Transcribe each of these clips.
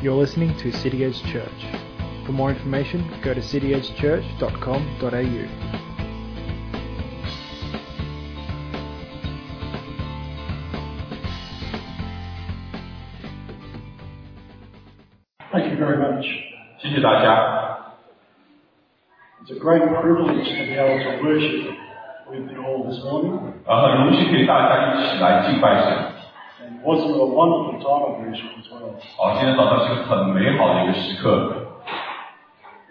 You're listening to City Edge Church. For more information, go to cityedgechurch.com.au. Thank you very much. 谢谢大家， It's a great privilege to be able to worship with you all this morning. 呃，很荣幸可以大家一起来敬拜神。 And it was a wonderful time of worship as well. 好，今天早上是个很美好的一个时刻。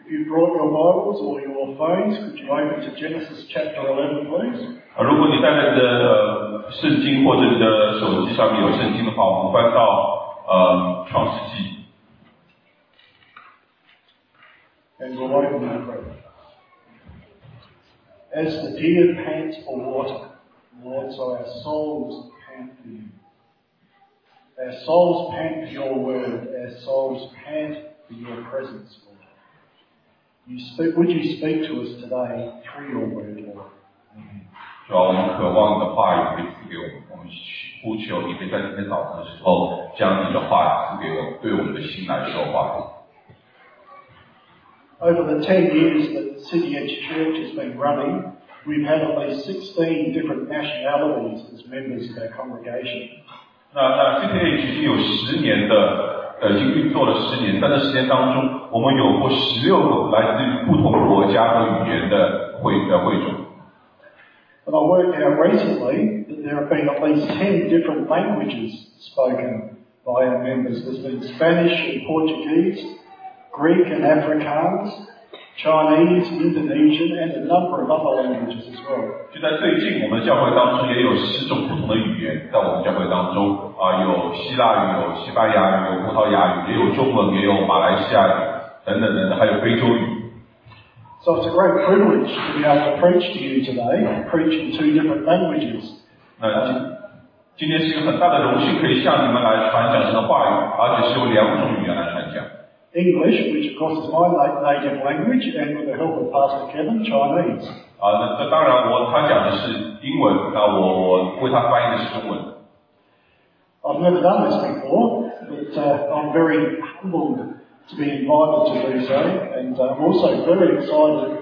If you brought your Bibles or your phones, could you open to Genesis chapter 11, please? 呃，如果你带着你的呃圣经或者你的手机上面有圣经的话，我们翻到呃创世纪， And we'll open in prayer. As the deer pants for water, Lord, so our souls pant for you. Our souls pant for your word, our souls pant for your presence, Lord. You speak, would you speak to us today through your word, Lord? Amen. 主要我们渴望你的话语可以赐给我们，我们呼求你可以在今天早晨的时候将你的话语赐给我们，对我们的心来说话。 Over the 10 years that City Edge Church has been running, we've had at least 16 different nationalities as members of our congregation. 那那 CTH 已经有十年的，呃，已经运作了十年，在这十年当中，我们有过十六个来自于不同国家和语言的会的会众。But I worked out recently that there have been at least 10 different languages spoken by our members. There's been Spanish and Portuguese, Greek and Afrikaans, Chinese, Indonesian, and a number of other languages as well. 就在最近，我们教会当中也有十种不同的语言，在我们教会当中啊、有希腊语、有西班牙语、有葡萄牙语，也有中文，也有马来西亚语等等等等，还有非洲语。 So it's a great privilege to be able to preach to you today, preach in two different languages. 那今今天是一个很大的荣幸，可以向你们来传讲神的话语，而且是用两种语言来传讲。 English, which of course is my na- native language, and with the help of Pastor Kevin, Chinese. 啊，那这当然我他讲的是英文，那我我为他翻译的是中文。 I've never done this before, but uh, I'm very humbled to be invited to do so, and uh, I'm also very excited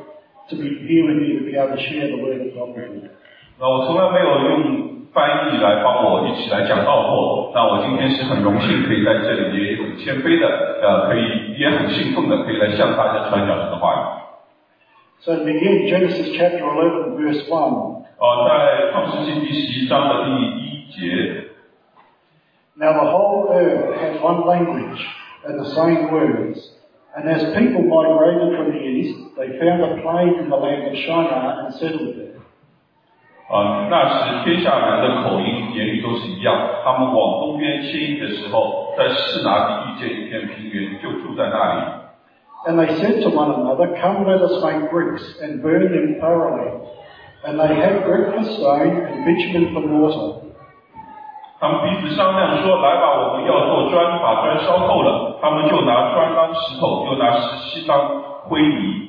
to be here with you to be able to share the word of God with you. 那我从来没有用 翻译来帮我一起来讲道过，那我今天是很荣幸可以在这里，也很谦卑的，呃，可以也很兴奋的，可以来向大家传讲神的话语。 So to begin, Genesis chapter 11, verse 1. 呃，在创世纪第十一章的第一节， Now the whole earth had one language and the same words. And as people migrated from the east, they found a plain in the land of Shinar and settled there. 呃，那时天下人的口音言语都是一样，他们往东边迁移的时候，在士拿地遇见一片平原，就住在那里。And they said to one another, Come, let us make bricks and burn them thoroughly. And they had brick for stone and bitumen for mortar. 他们彼此商量说：“来吧，我们要做砖，把砖烧透了。”他们就拿砖当石头，又拿石漆当灰泥。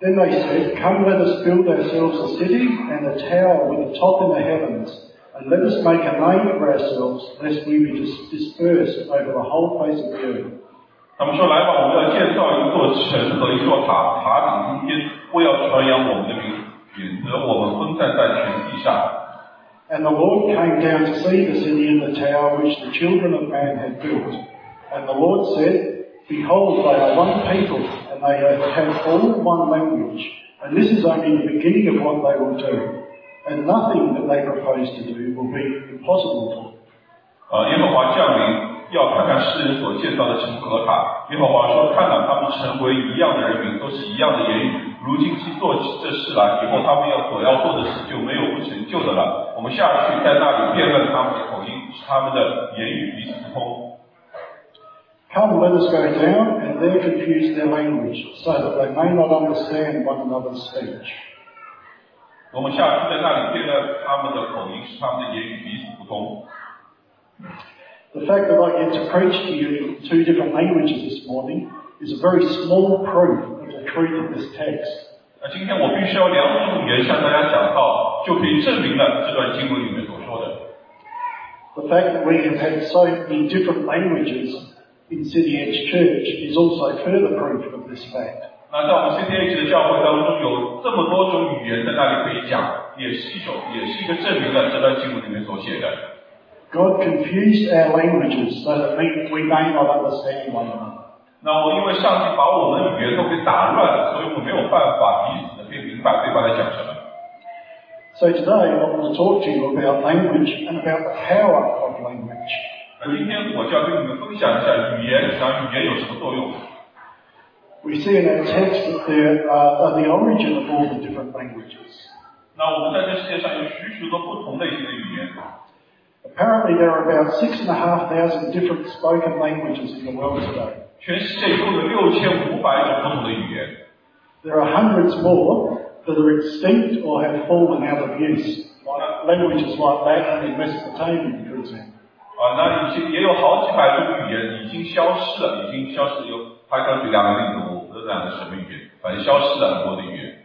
Then they said, Come, let us build ourselves a city and a tower with a top in the heavens. And let us make a name for ourselves, lest we be dis- dispersed over the whole face of the earth. 他们说：“来吧，我们要建造一座城和一座塔，塔顶通天，为要传扬我们的名，免得我们分散在全地上。” And the Lord came down to see the city and the tower which the children of man had built. And the Lord said, Behold, they are one people, May have all one language. And this is only the beginning of what they will do. And nothing that they propose to do will be impossible for them. 呃，耶和华降临，要看看世人所建造的城和塔。耶和华说：“看了他们成为一样的人民，都是一样的言语。如今去做起这事来，以后他们要所要做的事就没有不成就的了。我们下去在那里辩论他们的口音，使他们的言语彼此通。Come, let us go down and there confuse their language, so that they may not understand one another's speech. 我们下去在那里辩论他们的口音，使他们的言语彼此不通。 The fact that I get to preach to you in two different languages this morning is a very small proof of the truth of this text. 那今天我必须要两种语言向大家讲到，就可以证明了这段经文里面所说的。 The fact that we have had so many different languages in City Edge Church is also further proof of this fact. 那在我们 CTH 的教会当中，有这么多种语言在那里可以讲，也是一种，也是一个证明了这段经文里面所写的。 God confused our languages so that we, we may not understand one another. 那我因为上帝把我们的语言都给打乱了，所以我没有办法彼此的可以明白对方在讲什么。 So today I want to talk to you about language and about the power of language. 那今天我就要跟你们分享一下语言，然后语言有什么作用。 We see in our text that there are, are the origin of all the different languages. 那我们在这世界上有许许多不同类型的语言， Apparently there are about six and a half thousand different spoken languages in the world today. 全世界一共有六千五百种不同的语言。 There are hundreds more that are extinct or have fallen out of use, like languages like Latin and Mesopotamian, for example. 啊，那已经也有好几百种语言已经消失了，已经消失有，他刚举两个例子，我不知道是什么语言，反正消失了很多的语言。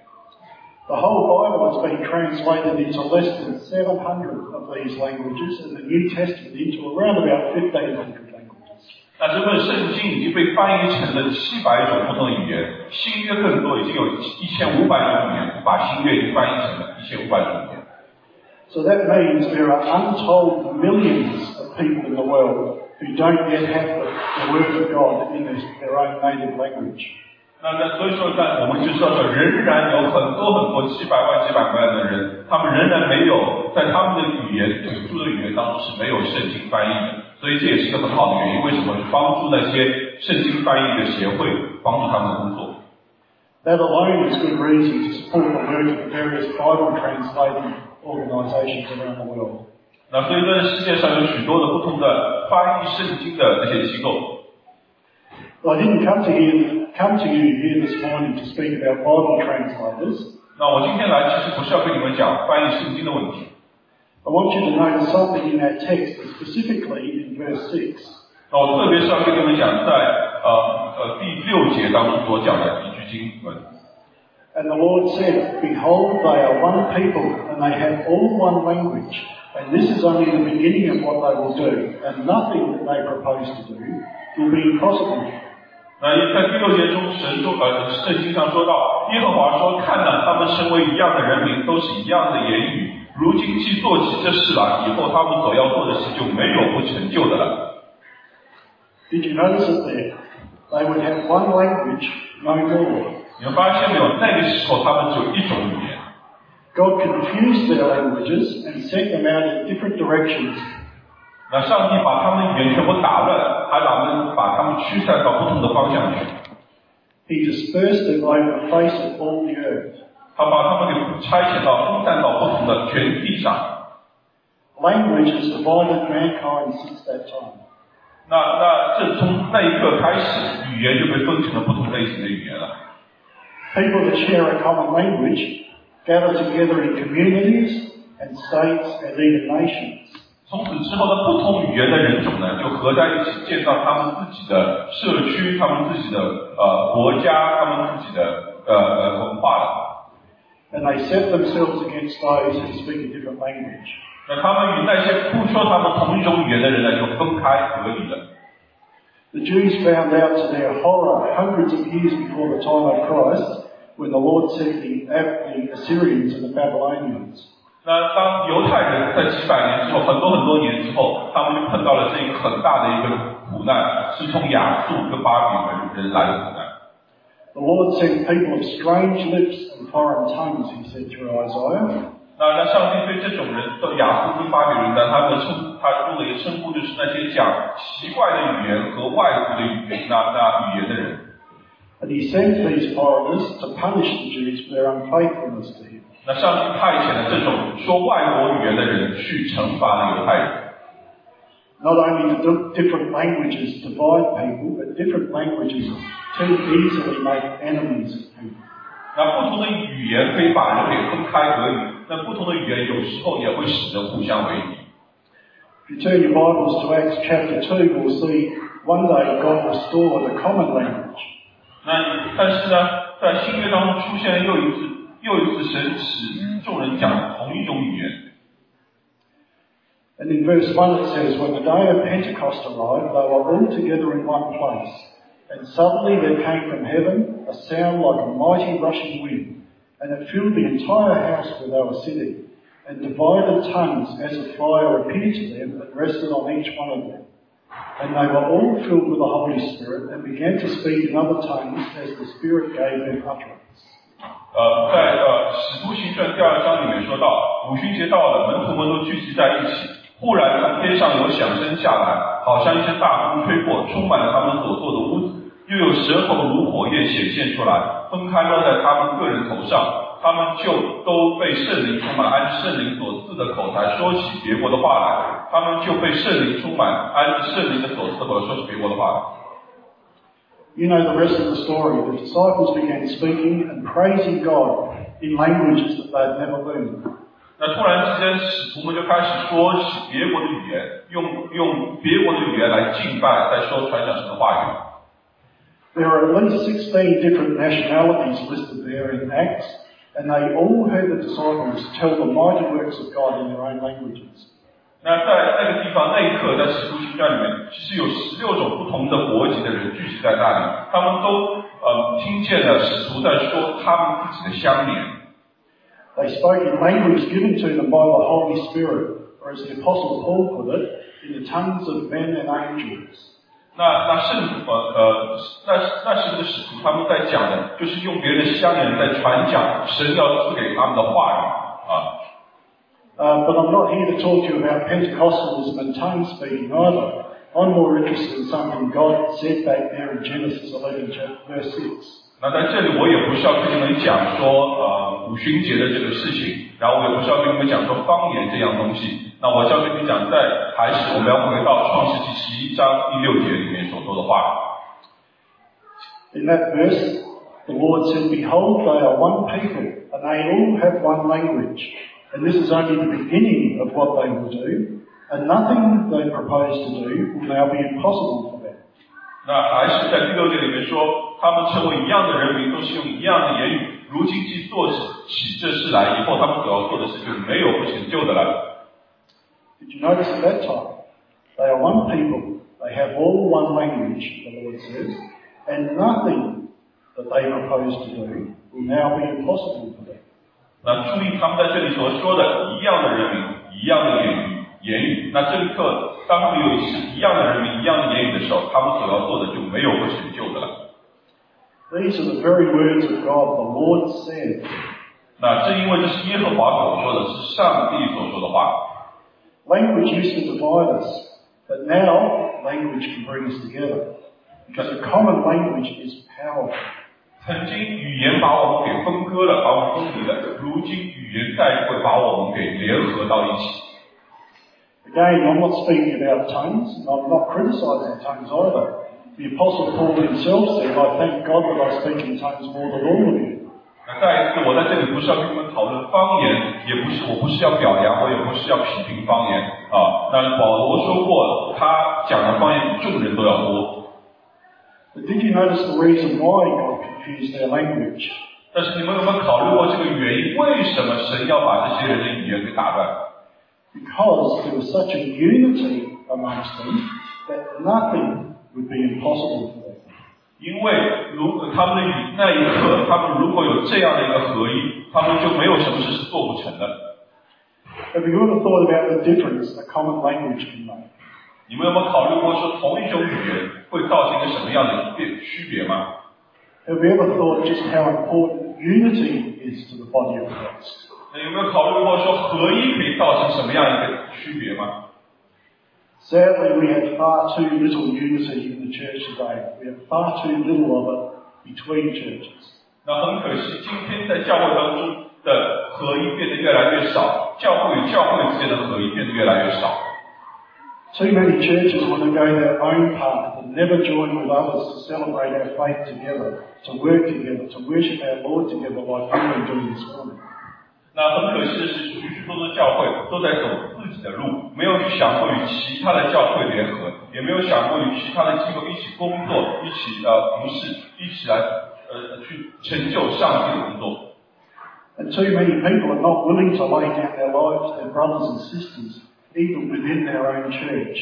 The whole Bible has been translated into less than 700 of these languages and the New Testament into around about 1,500 languages. 那这份圣经已经被翻译成了七百种不同的语言，新约更多，已经有一千五百种语言，把新约已经翻译成了一千五百种语言。So that means there are untold millions of people in the world who don't yet have the, the Word of God in their, their own native language. 那那所以说，在我们就说说，仍然有很多很多几百万、几百万的人，他们仍然没有在他们的语言土着的语言当中是没有圣经翻译的，所以这也是一个很好的原因。为什么？是帮助那些圣经翻译的协会帮助他们的工作。 That alone is good reason to support the work of the various Bible translating The world. 那所以在世界上有许多的不同的翻译圣经的这些机构。I didn't come to here, come to you here this morning to speak about Bible translators. 那我今天来其实不是要跟你们讲翻译圣经的问题，I want you to notice something in that text, specifically in verse 6. 那我特别是要跟你们讲在呃呃第六节当中所讲的一句经文。And the Lord said, Behold, they are one people, and they have all one language. And this is only the beginning of what they will do, and nothing that they propose to do will be impossible. 那在第六节中，神说呃圣经上说到，耶和华说：“看了他们成为一样的人民，都是一样的言语。如今既做起这事来，以后他们所要做的事就没有不成就的了。 Did you notice it there? They would have one language, no more. 你们发现没有？那个时候他们只有一种语言。God confused their languages and sent them out in different directions 那上帝把他们语言全部打乱，还把他们把他们驱散到不同的方向去。He dispersed them over the face of all the earth. 他把他们给拆遣到分散到不同的全地上。Language has divided mankind since that time. 那那这从那一刻开始，语言就被分成了不同类型的语言了。People that share a common language gather together in communities and states and even nations. 从此之后呢，不同语言的人种呢，就合在一起，建造他们自己的社区，他们自己的呃国家，他们自己的呃呃文化了。 And they set themselves against those who speak a different language. 那他们与那些不说他们同一种语言的人呢，就分开隔离了。 The Jews found out to their horror hundreds of years before the time of Christ when the Lord sent the, the Assyrians and the Babylonians. 那当犹太人在几百年之后，很多很多年之后，他们就碰到了这一个很大的一个苦难，是从亚述跟巴比伦人来的苦难。The Lord sent people of strange lips and foreign tongues, he said through Isaiah. 那那上帝对这种人，的亚述跟巴比伦呢，他们称他用的一个称呼就是那些讲奇怪的语言和外国的语言，那那语言的人。And he sent these foreigners to punish the Jews for their unfaithfulness to him. 那上帝派遣了这种说外国语言的人去惩罚了犹太人。 Not only do different languages divide people, but different languages too easily make enemies of people. 那不同的语言可以把人给分开隔离，那不同的语言有时候也会使人互相为敌。 If you turn your Bibles to Acts chapter 2, we'll see one day God restored a common language. 那但是呢，在新约当中出现了又一次又一次神使众人讲同一种语言。 And in verse 1 it says, When the day of Pentecost arrived, they were all together in one place. And suddenly there came from heaven a sound like a mighty rushing wind, and it filled the entire house where they were sitting. And divided tongues as of fire appeared to them and rested on each one of them. And they were all filled with the Holy Spirit and began to speak in other tongues as the Spirit gave them utterance. 呃，在呃《使徒行传》第二章里面说到，五旬节到了，门徒们都聚集在一起。忽然从天上有响声下来，好像一阵大风吹过，充满了他们所坐的屋子。又有舌头如火焰显现出来，分开落在他们个人头上。他们就都被圣灵充满，按圣灵所赐的口才说起别国的话来。他们就被圣灵充满，按圣灵的所赐的口说起别国的话来。You know the rest of the story. The disciples began speaking and praising God in languages that they'd never learned. 那突然之间，使徒们就开始说起别国的语言，用用别国的语言来敬拜，在说传讲神的话语。There are at least 16 different nationalities listed there in Acts, and they all heard the disciples tell the mighty works of God in their own languages. 那在那个地方那一刻，在使徒行传里面，其实有十六种不同的国籍的人聚集在那里，他们都呃听见了使徒在说他们自己的乡邻。 They spoke in language given to them by the Holy Spirit, or as the Apostle Paul put it, in the tongues of men and angels. 那那圣徒呃呃，那那时候的使徒他们在讲的，就是用别人的乡人在传讲神要赐给他们的话语啊。Uh, but I'm not here to talk to you about Pentecostalism and tongue speaking either. I'm more interested in something God said back there in Genesis 11, chap- verse 6. 那在这里我也不是要跟你们讲说呃五旬节的这个事情，然后我也不是要跟你们讲说方言这样东西。那我是要跟你讲，在还是我们要回到创世纪十一章第六节里面所说的话。In that verse, the Lord said, Behold, they are one people, and they all have one language. And this is only the beginning of what they will do, and nothing they propose to do will now be impossible for them. 那还是在第六节里面说，他们成为一样的人民，都是用一样的言语。如今既做起起这事来，以后他们所要做的事就没有不成就的了。Did you notice at that time? They are one people, they have all one language, the Lord says, and nothing that they propose to do will now be impossible for them. 那注意他们在这里所说的一样的人民，一样的言语，言语。那这一刻，当他们有是一样的人民，一样的言语的时候，他们所要做的就没有不成就的了。 These are the very words of God. The Lord said. 那正因为这是耶和华所说的，是上帝所说的话。 Language used to divide us, but now language can bring us together. Because a common language is powerful. 曾经语言把我们给分割了，把我们分离了。如今语言再会把我们给联合到一起。 Again, I'm not speaking about tongues, and I'm not criticising tongues either. The Apostle Paul himself said, I thank God that I speak in tongues more than all of you. 那再一次，我在这里不是要跟你们讨论方言，也不是我不是要表扬，我也不是要批评方言啊。那保罗说过，他讲的方言比众人都要多。But did you notice the reason why God confused their language? 但是你们有没有考虑过这个原因？为什么神要把这些人的语言给打断？Because there was such a unity amongst them that nothing would be impossible them. 因为如果他们的语那一刻，他们如果有这样的一个合一，他们就没有什么事是做不成的。Have you ever thought about the difference a common language can make? 你们有没有考虑过说同一种语言会造成一个什么样的变区别吗？Have you ever thought just how important unity is to the body of Christ? 那有没有考虑过说合一可以造成什么样一个区别吗？Sadly, we have far too little unity in the church today. We have far too little of it between churches. 那很可惜，今天在教会当中的合一变得越来越少，教会与教会之间的合一变得越来越少。 Too many churches want to go their own path and never join with others to celebrate our faith together, to work together, to worship our Lord together like we've been doing this morning. 那很可惜的是，许许多多教会都在走自己的路，没有去想过与其他的教会联合，也没有想过与其他的机构一起工作，一起呃服侍，一起来呃去成就上帝的工作。And too many people are not willing to lay down their lives, their brothers and sisters, even within their own church.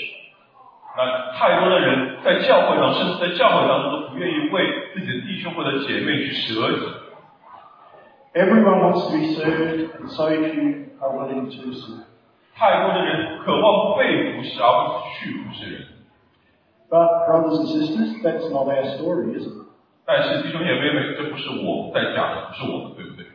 那太多的人在教会上，甚至在教会当中都不愿意为自己的弟兄或者姐妹去舍己。Everyone wants to be served, and so few are willing to serve. 太多的人渴望被服侍，而不是去服侍人。 But, brothers and sisters, that's not our story, is it? 但是弟兄姐妹们，这不是我在讲的，不是我的，对不对？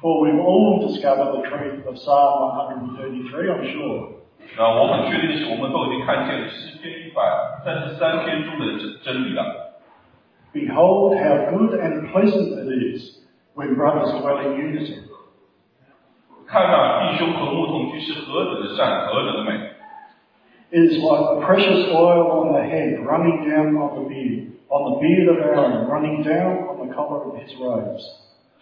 For we've all discovered the truth of Psalm 133, I'm sure. 那我很确定的是，我们都已经看见诗篇一百三十三篇中的真真理了。 Behold how good and pleasant it is when brothers dwell in unity. 看那弟兄和睦同居是何等的善，何等的美。 It is like the precious oil on the head running down on the beard, on the beard of Aaron, running down on the collar of his robes.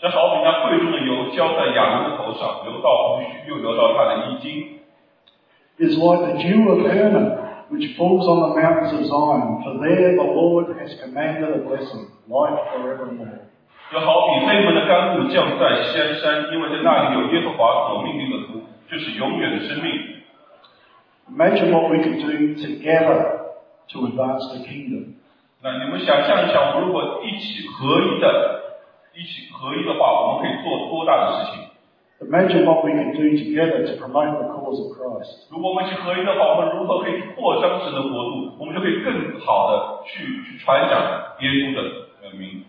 这好比那贵重的油浇在亚伦的头上，流到胡须，又流到他的衣襟。 It is like the dew of Hermon, which falls on the mountains of Zion, for there the Lord has commanded a blessing, life forevermore. 就好比黑门的甘露降在西安山，因为在那里有耶和华所命令的福，就是永远的生命。Imagine what we could do together to advance the kingdom. 那你们想象一下，我们如果一起合一的，一起合一的话，我们可以做多大的事情？Imagine what we could do together to promote the cause of Christ. 如果我们一起合一的话，我们如何可以扩张神的国度？我们就可以更好的去去传讲耶稣的呃名。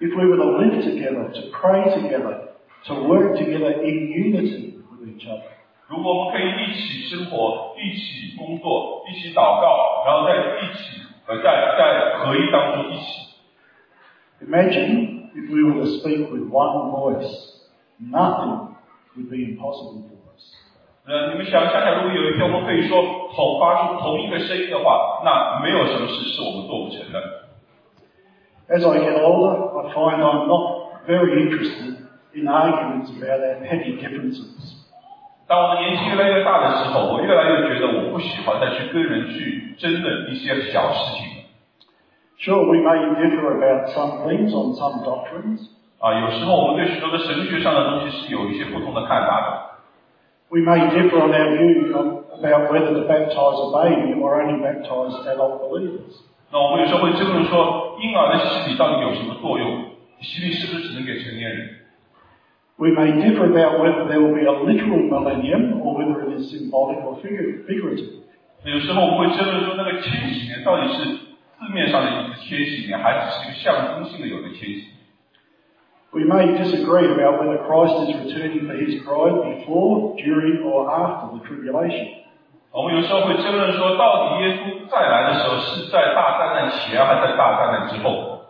If we were to live together, to pray together, to work together in unity with each other. 如果我们可以一起生活、一起工作、一起祷告，然后在一起呃在在合一当中一起。Imagine if we were to speak with one voice. Nothing would be impossible for us. 呃，你们想想想，如果有一天我们可以说同发出同一个声音的话，那没有什么事是我们做不成的。As I get older, I find I'm not very interested in arguments about our petty differences. 当我的年纪越来越大的时候，我越来越觉得我不喜欢再去跟人去争论一些小事情。 Sure, we may differ about some things on some doctrines. 啊，有时候我们对许多的神学上的东西是有一些不同的看法的。 We may differ on our view of, about whether to baptise a baby or only baptise adult believers. 那我们有时候会争论说，婴儿的洗礼到底有什么作用？洗礼是不是只能给成年人？ We may differ about whether there will be a literal millennium or whether it is symbolic or figur- figurative. 有时候我们会争论说，那个千禧年到底是字面上的意思千禧年，还只是一个象征性的有的千禧？ We may disagree about whether Christ is returning for his bride before, during, or after the tribulation. 我们有时候会争论说，到底耶稣再来的时候是在大灾难前，还是在大灾难之后？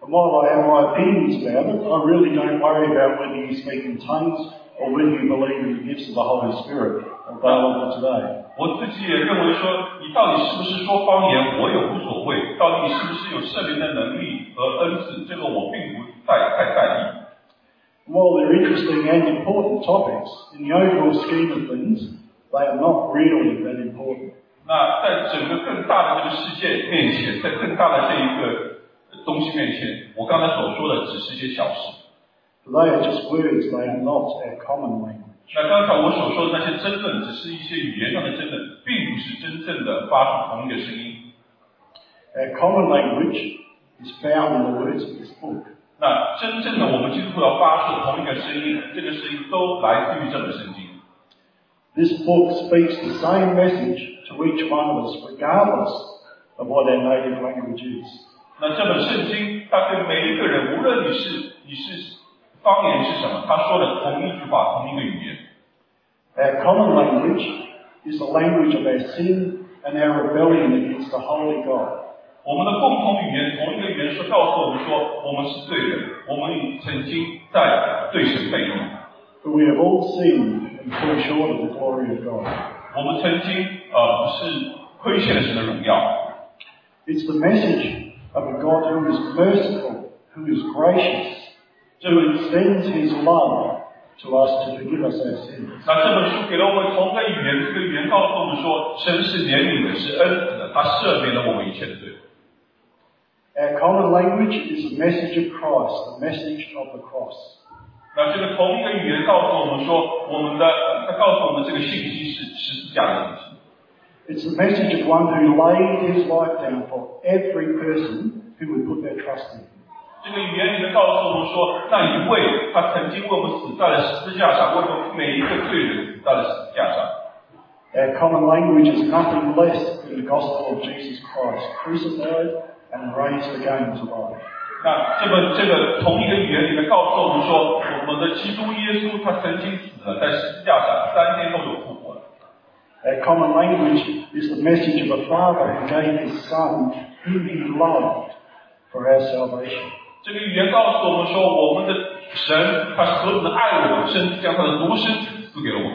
And while I have my opinions about it, I really don't worry about whether you speak in tongues or whether you believe in the gifts of the Holy Spirit available today. 我自己也认为说，你到底是不是说方言，我也无所谓；到底你是不是有圣灵的能力和恩赐，这个我并不太太在意。 And while they're interesting and important topics, in the overall scheme of things, Are not really that important. 那在整个更大的这个世界面前，在更大的这一个东西面前，我刚才所说的只是一些小事。For they are just words, they are not our common language. 那刚才我所说的那些争论，只是一些语言上的争论，并不是真正的发出同一个声音。Our common language is found in the words of this book. 那真正的我们基督徒要发出同一个声音，这个声音都来自于这本圣经。This book speaks the same message to each one of us, regardless of what our native language is. 那这本圣经，它对每一个人，无论你是你是方言是什么，他说的同一句话，同一个语言。 Our common language is the language of our sin and our rebellion against the holy God. 我们的共同语言，同一个语言说告诉我们说，我们是罪人，我们曾经在对神背逆， For we have all sinned and fall short of the glory of God. 我们曾经呃是亏欠了神的荣耀。 It's the message of a God who is merciful, who is gracious, who extends his love to us to forgive us our sins. 那这本书给了我们同个语言，这个语言告诉我们说，神是怜悯的，是恩慈的，他赦免了我们一切的罪。 Our common language is the message of Christ, the message of the cross. 那这个同一个语言告诉我们说，我们的它告诉我们这个信息是十字架的信息。 It's the message of one who laid his life down for every person who would put their trust in him. 这个语言里面告诉我们说，那一位他曾经为我们死在了十字架上，为我们每一个罪人死在了十字架上。 Our common language is nothing less than the gospel of Jesus Christ, crucified and raised again to life. 那这个这个同一个语言里面告诉我们说，我们的基督耶稣他曾经死了，在十字架上三天后又复活了。 Our common language is the message of a father who gave his son, whom he loved, for our salvation. 这个语言告诉我们说，我们的神他是何等的爱我们，甚至将他的独生子赐给了我们。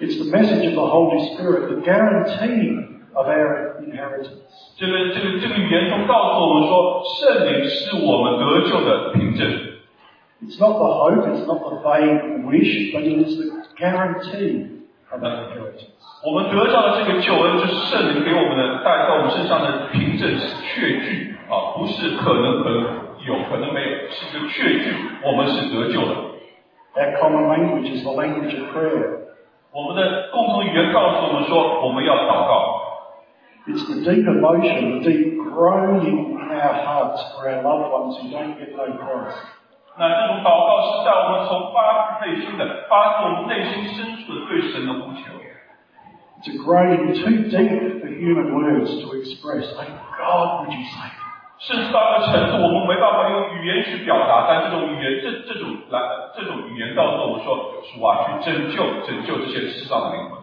It's the message of the Holy Spirit, the guarantee of our inheritance. 这个这个这个语言中告诉我们说，圣灵是我们得救的凭证。It's not the hope, it's not the vain wish, but it is the guarantee of our inheritance. 我们得到的这个救恩，就是圣灵给我们的带在我们身上的凭证，是确据啊，不是可能可能有，可能没有，是一个确据，我们是得救的。Our common language is the language of prayer. 我们的共同语言告诉我们说，我们要祷告。It's the deep emotion, the deep groaning in our hearts for our loved ones who don't get no Christ. 那这种祷告是在我们从发自内心的、发自我们内心深处的对神的呼求。 It's a groaning too deep for human words to express. Thank God, would you save me? 甚至到一个程度，我们没办法用语言去表达，但这种语言，这这种来，这种语言告诉我们说，主啊，去拯救、拯救这些世上的灵魂。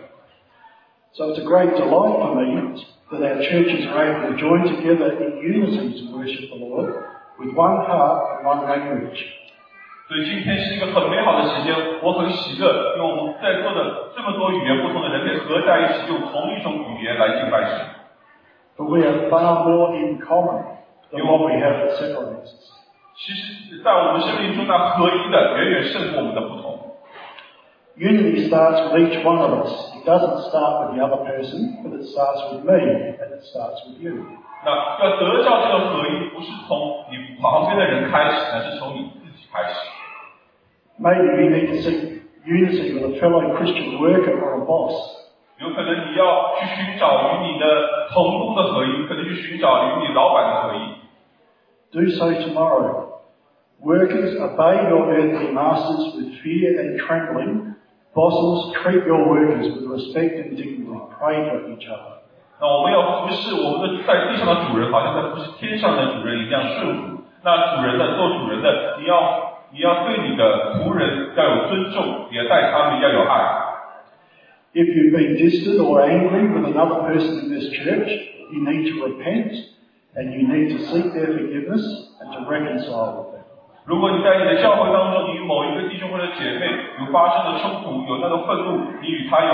So it's a great delight for me that our churches are able to join together in unity to worship the Lord with one heart and one language. 所以今天是一个很美好的时间，我很喜乐，因为我们在座的这么多语言不同的人可以合在一起，用同一种语言来敬拜神。 For we have far more in common than what we have that separates us. 其实，在我们生命中，那合一的远远胜过我们的不同。 Unity starts with each one of us. It doesn't start with the other person, but it starts with me and it starts with you. 那要得到这个合一，不是从你旁边的人开始，而是从你自己开始。 Maybe you need to seek unity with a fellow Christian worker or a boss. 有可能你要去寻找与你的同工的合一，可能去寻找与你老板的合一。 Do so tomorrow. Workers, obey your earthly masters with fear and trembling. Bosses, treat your workers with respect and dignity. Pray for each other. 那我们要服侍我们的在地上的主人，好像在服侍天上的主人一样顺服。那主人的做主人的，你要你要对你的仆人要有尊重，也待他们要有爱。 If you've been distant or angry with another person in this church, you need to repent and you need to seek their forgiveness and to reconcile with them. 如果你在你的教会当中，你与某一个弟兄或者姐妹有发生的冲突，有那个愤怒，你与他有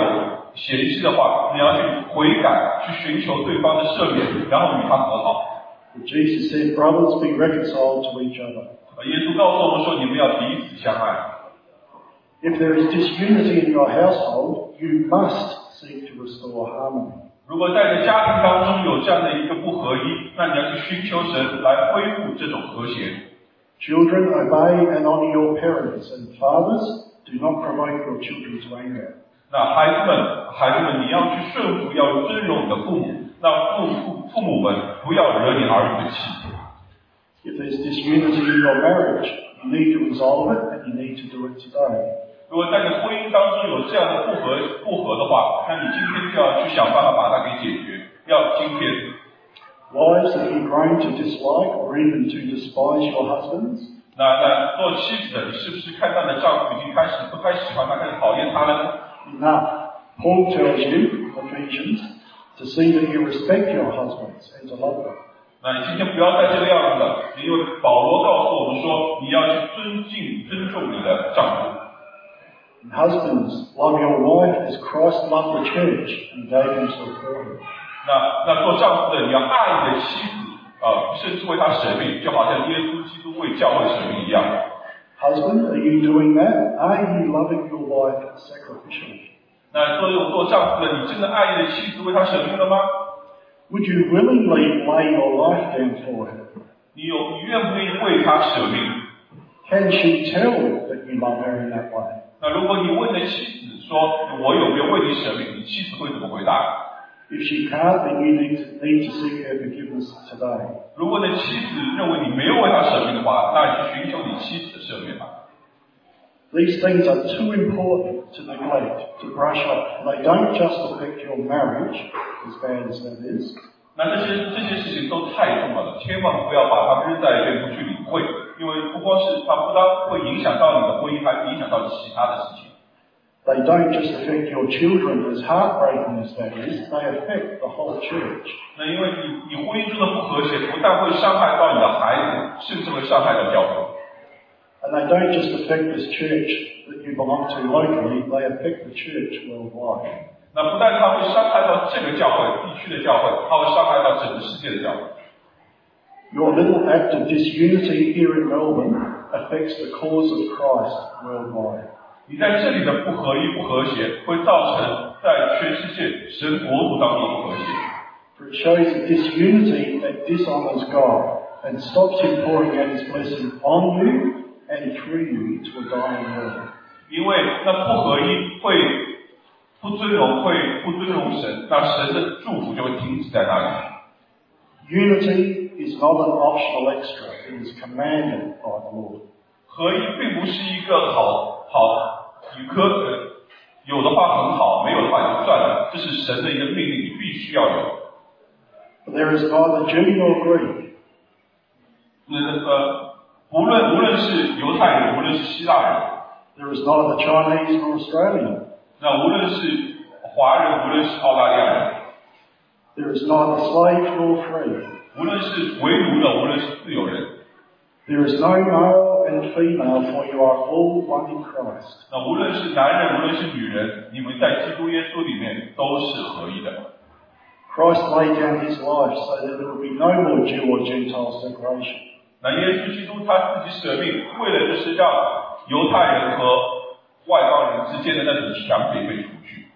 嫌隙的话，你要去悔改，去寻求对方的赦免，然后与他和好。Jesus said, Brothers, be reconciled to each other. 呃耶稣告诉我们说，你们要彼此相爱。If there is disunity in your household, you must seek to restore harmony. 如果在你的家庭当中有这样的一个不合一，那你要去寻求神来恢复这种和谐。Children, obey and honour your parents, and fathers, do not provoke your children to anger. 那孩子们，孩子们，你要去顺服，要尊荣你的父母。那父父父母们不要惹你儿女的气。 If there's disunity in your marriage, you need to resolve it and you need to do it today. 如果在你婚姻当中有这样的不和不和的话，那你今天就要去想办法把它给解决。要今天， Wives, have you grown to dislike or even to despise your husbands? 那那做妻子的，你是不是看到你的丈夫已经开始不太喜欢他，开始讨厌他了呢？ Enough. Paul tells you, Ephesians, to see that you respect your husbands and to love them. 那你今天不要再这个样子了，因为保罗告诉我们说，你要去尊敬、尊重你的丈夫。 And husbands, love your wife as Christ loved the church and gave himself for her. 那那做丈夫的，你要爱你的妻子，啊、甚至为她舍命，就好像耶稣基督为教会舍命一样。Husband, are you doing that? Are you loving your wife sacrificially? 那作为做丈夫的，你真的爱你的妻子，为她舍命了吗？Would you willingly lay your life down for her? 你有你愿不愿意为她舍命？Can she tell that you love her in that way? 那如果你问你的妻子说我有没有为你舍命，你妻子会怎么回答？If she can't, then you need to, need to seek her forgiveness today. 如果你的妻子认为你没有为她舍命的话，那你去寻求你妻子的赦免吧。 These things are too important to neglect, to brush off. They don't just affect your marriage, as bad as that is. 那这些这些事情都太重要了，千万不要把它扔在一边不去理会，因为不光是它不单会影响到你的婚姻，还影响到其他的事情。 They don't just affect your children, as heartbreaking as that is, they affect the whole church. 那因为你你婚姻中的不和谐，不但会伤害到你的孩子，甚至会伤害到教会。 And they don't just affect this church that you belong to locally, they affect the church worldwide. 那不但它会伤害到这个教会地区的教会，它会伤害到整个世界的教会。 Your little act of disunity here in Melbourne affects the cause of Christ worldwide. 你在这里的不合一、不和谐，会造成在全世界神国度当中的不和谐。 For it shows a disunity that dishonours God and stops Him pouring out His blessing on you and through you to a dying world. 因为那不合一会不尊荣，会不尊荣神，那神的祝福就会停止在那里。 Unity is not an optional extra, it is commanded by the Lord. 合一并不是一个好好 一颗呃，有的话很好，没有的话就算了，这是神的一个命令，你必须要有。 For there is neither Jew nor Greek, 那呃，无论无论是犹太人，无论是希腊人， there is neither Chinese nor Australian, 那无论是华人，无论是澳大利亚人， there is neither slave nor free, 无论是为奴的，无论是自由人， there is no male and female, for you are all one in Christ. 那无论是男人，无论是女人，你们在基督耶稣里面都是合一的。 Christ laid down his life so that there would be no more Jew or Gentile separation. 那耶稣基督他自己舍命，为了就是让犹太人和外邦人之间的那种墙别被除去。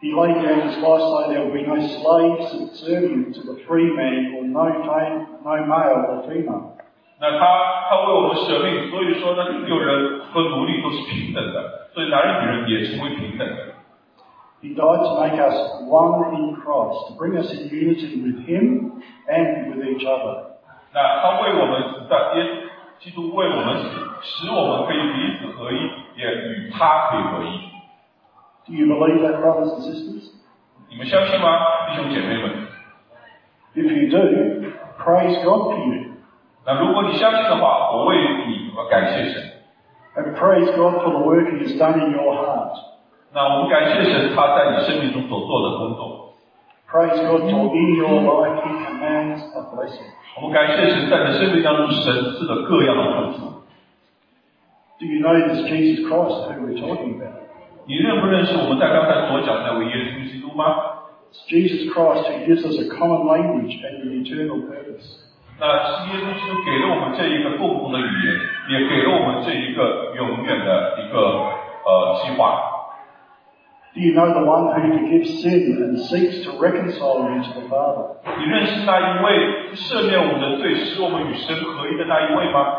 He laid down his life so there would be no slave subservient to the free man or no, fame, no male or female. 那他他为我们舍命，所以说呢，自由人和奴隶都是平等的，所以男人女人也成为平等的。 He died to make us one in Christ, to bring us in unity with him and with each other. 那他为我们死在耶稣基督为我们死，使我们可以彼此合一，也与他可以合一。 Do you believe that, brothers and sisters? 你们相信吗，弟兄姐妹们？ If you do, praise God for you. 那如果你相信的话，我为你我感谢神。 And praise God for the work He has done in your heart. 那我们感谢神，他在你生命中所做的工作。 Praise God for in your life He commands a blessing. 我们感谢神，在你生命当中神赐的各样的祝福。 Do you know this Jesus Christ who we're talking about? 你认不认识我们在刚才所讲的那位耶稣基督吗？ It's Jesus Christ who gives us a common language and an eternal purpose. 那是耶稣基督给了我们这一个共同的语言，也给了我们这一个永远的一个呃计划。Do you know the one who forgives sin and seeks to reconcile you to the Father? 你认识那一位赦免我们的罪，使我们与神合一的那一位吗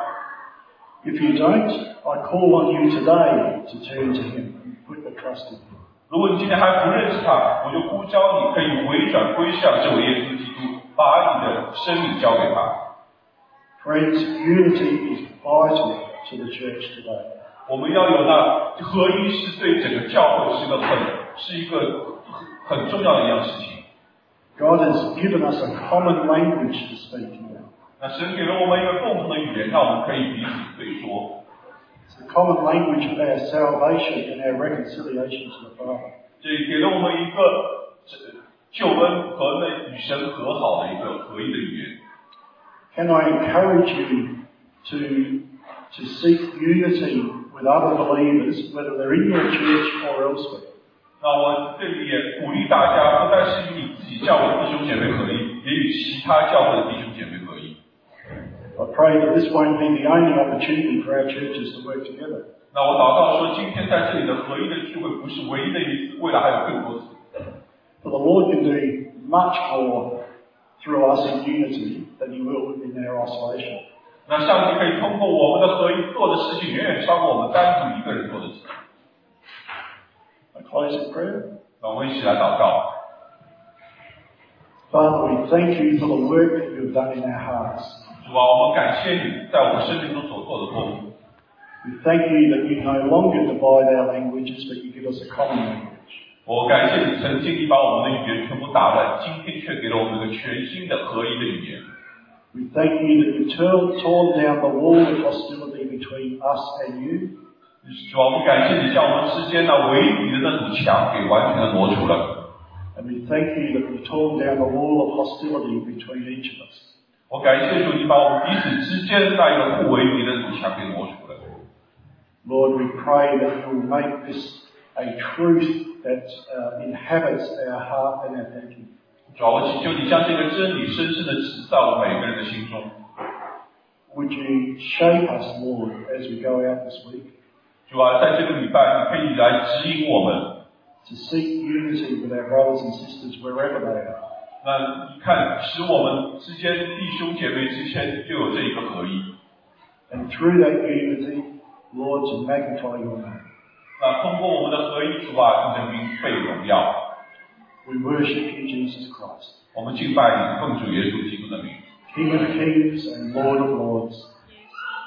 ？If you don't, I call on you today to turn to Him and put your trust in Him. 如果你今天还不认识他，我就呼召你可以回转归向这位耶稣基督，把你的生命交给他。 Friends, unity is vital to the church today. 我们要有那合一，是对整个教会是个很是一个很很重要的一样事情。 God has given us a common language to speak here. 那神给了我们一个共同的语言，让我们可以彼此对说。 It's the common language of our salvation and our reconciliation to the Father. 这给了我们一个这 救恩和那与神和好的一个合一的语言。 Can I encourage you to, to seek unity with other believers, whether they're in your church or elsewhere. 那我这里也鼓励大家，不单是与你自己教会的弟兄姐妹合一，也与其他教会的弟兄姐妹合一。 I pray that this won't be the only opportunity for our churches to work together. 那我祷告说，今天在这里的合一的聚会不是唯一的一次，未来还有更多次。 For the Lord can do much more through us in unity than He will in our isolation. 那上帝可以通过我们的合一做的事情，远远超过我们单独一个人做的事情。 I close in prayer. 那我们一起来祷告。 Father, we thank you for the work that you have done in our hearts. 主啊，我们感谢你在我们生命中所做的工作。 We thank you that you no longer divide our languages, but you give us a common language. 我感谢你，曾经你把我们的语言全部打乱，今天却给了我们一个全新的合一的语言。We thank you that you torn, torn down the wall of hostility between us and you. 主啊，我们感谢你，将我们之间那围敌的那堵墙给完全的挪除了。And we thank you that you've torn down the wall of hostility between each of us. 我感谢主，你把我们彼此之间那一个互为敌的堵墙给挪除了。Lord, we pray that you will make this a truth that uh, inhabits our heart and our thinking. 主啊，我祈求你将这个真理深深的植在我们每个人的心中。 Would you shape us, Lord, as we go out this week 主啊，在这个礼拜，你可以来指引我们。 to seek unity with our brothers and sisters wherever they are? 那你看，使我们之间弟兄姐妹之间就有这一个合一。 And through that unity, Lord, to magnify your name. 那通过我们的合一，主啊，你的名被荣耀。 We worship you, Jesus Christ, 我们敬拜你，奉主耶稣基督的名。 King of kings and Lord of lords,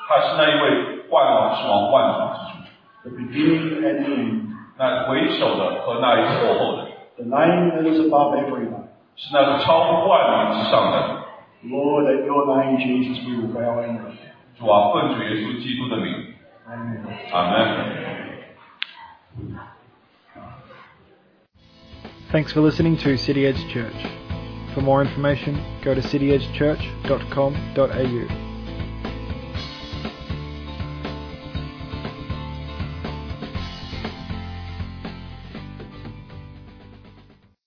他是那一位万王之王、万主之主， the beginning and the end, 那为首的和那一幕后的， the name that is above every name. 是那个超乎万名之上的。 Lord, at your name, Jesus, we will bow and kneel. 主啊，奉主耶稣基督的名， Amen. 阿门。 Thanks for listening to City Edge Church. For more information, go to cityedgechurch.com.au.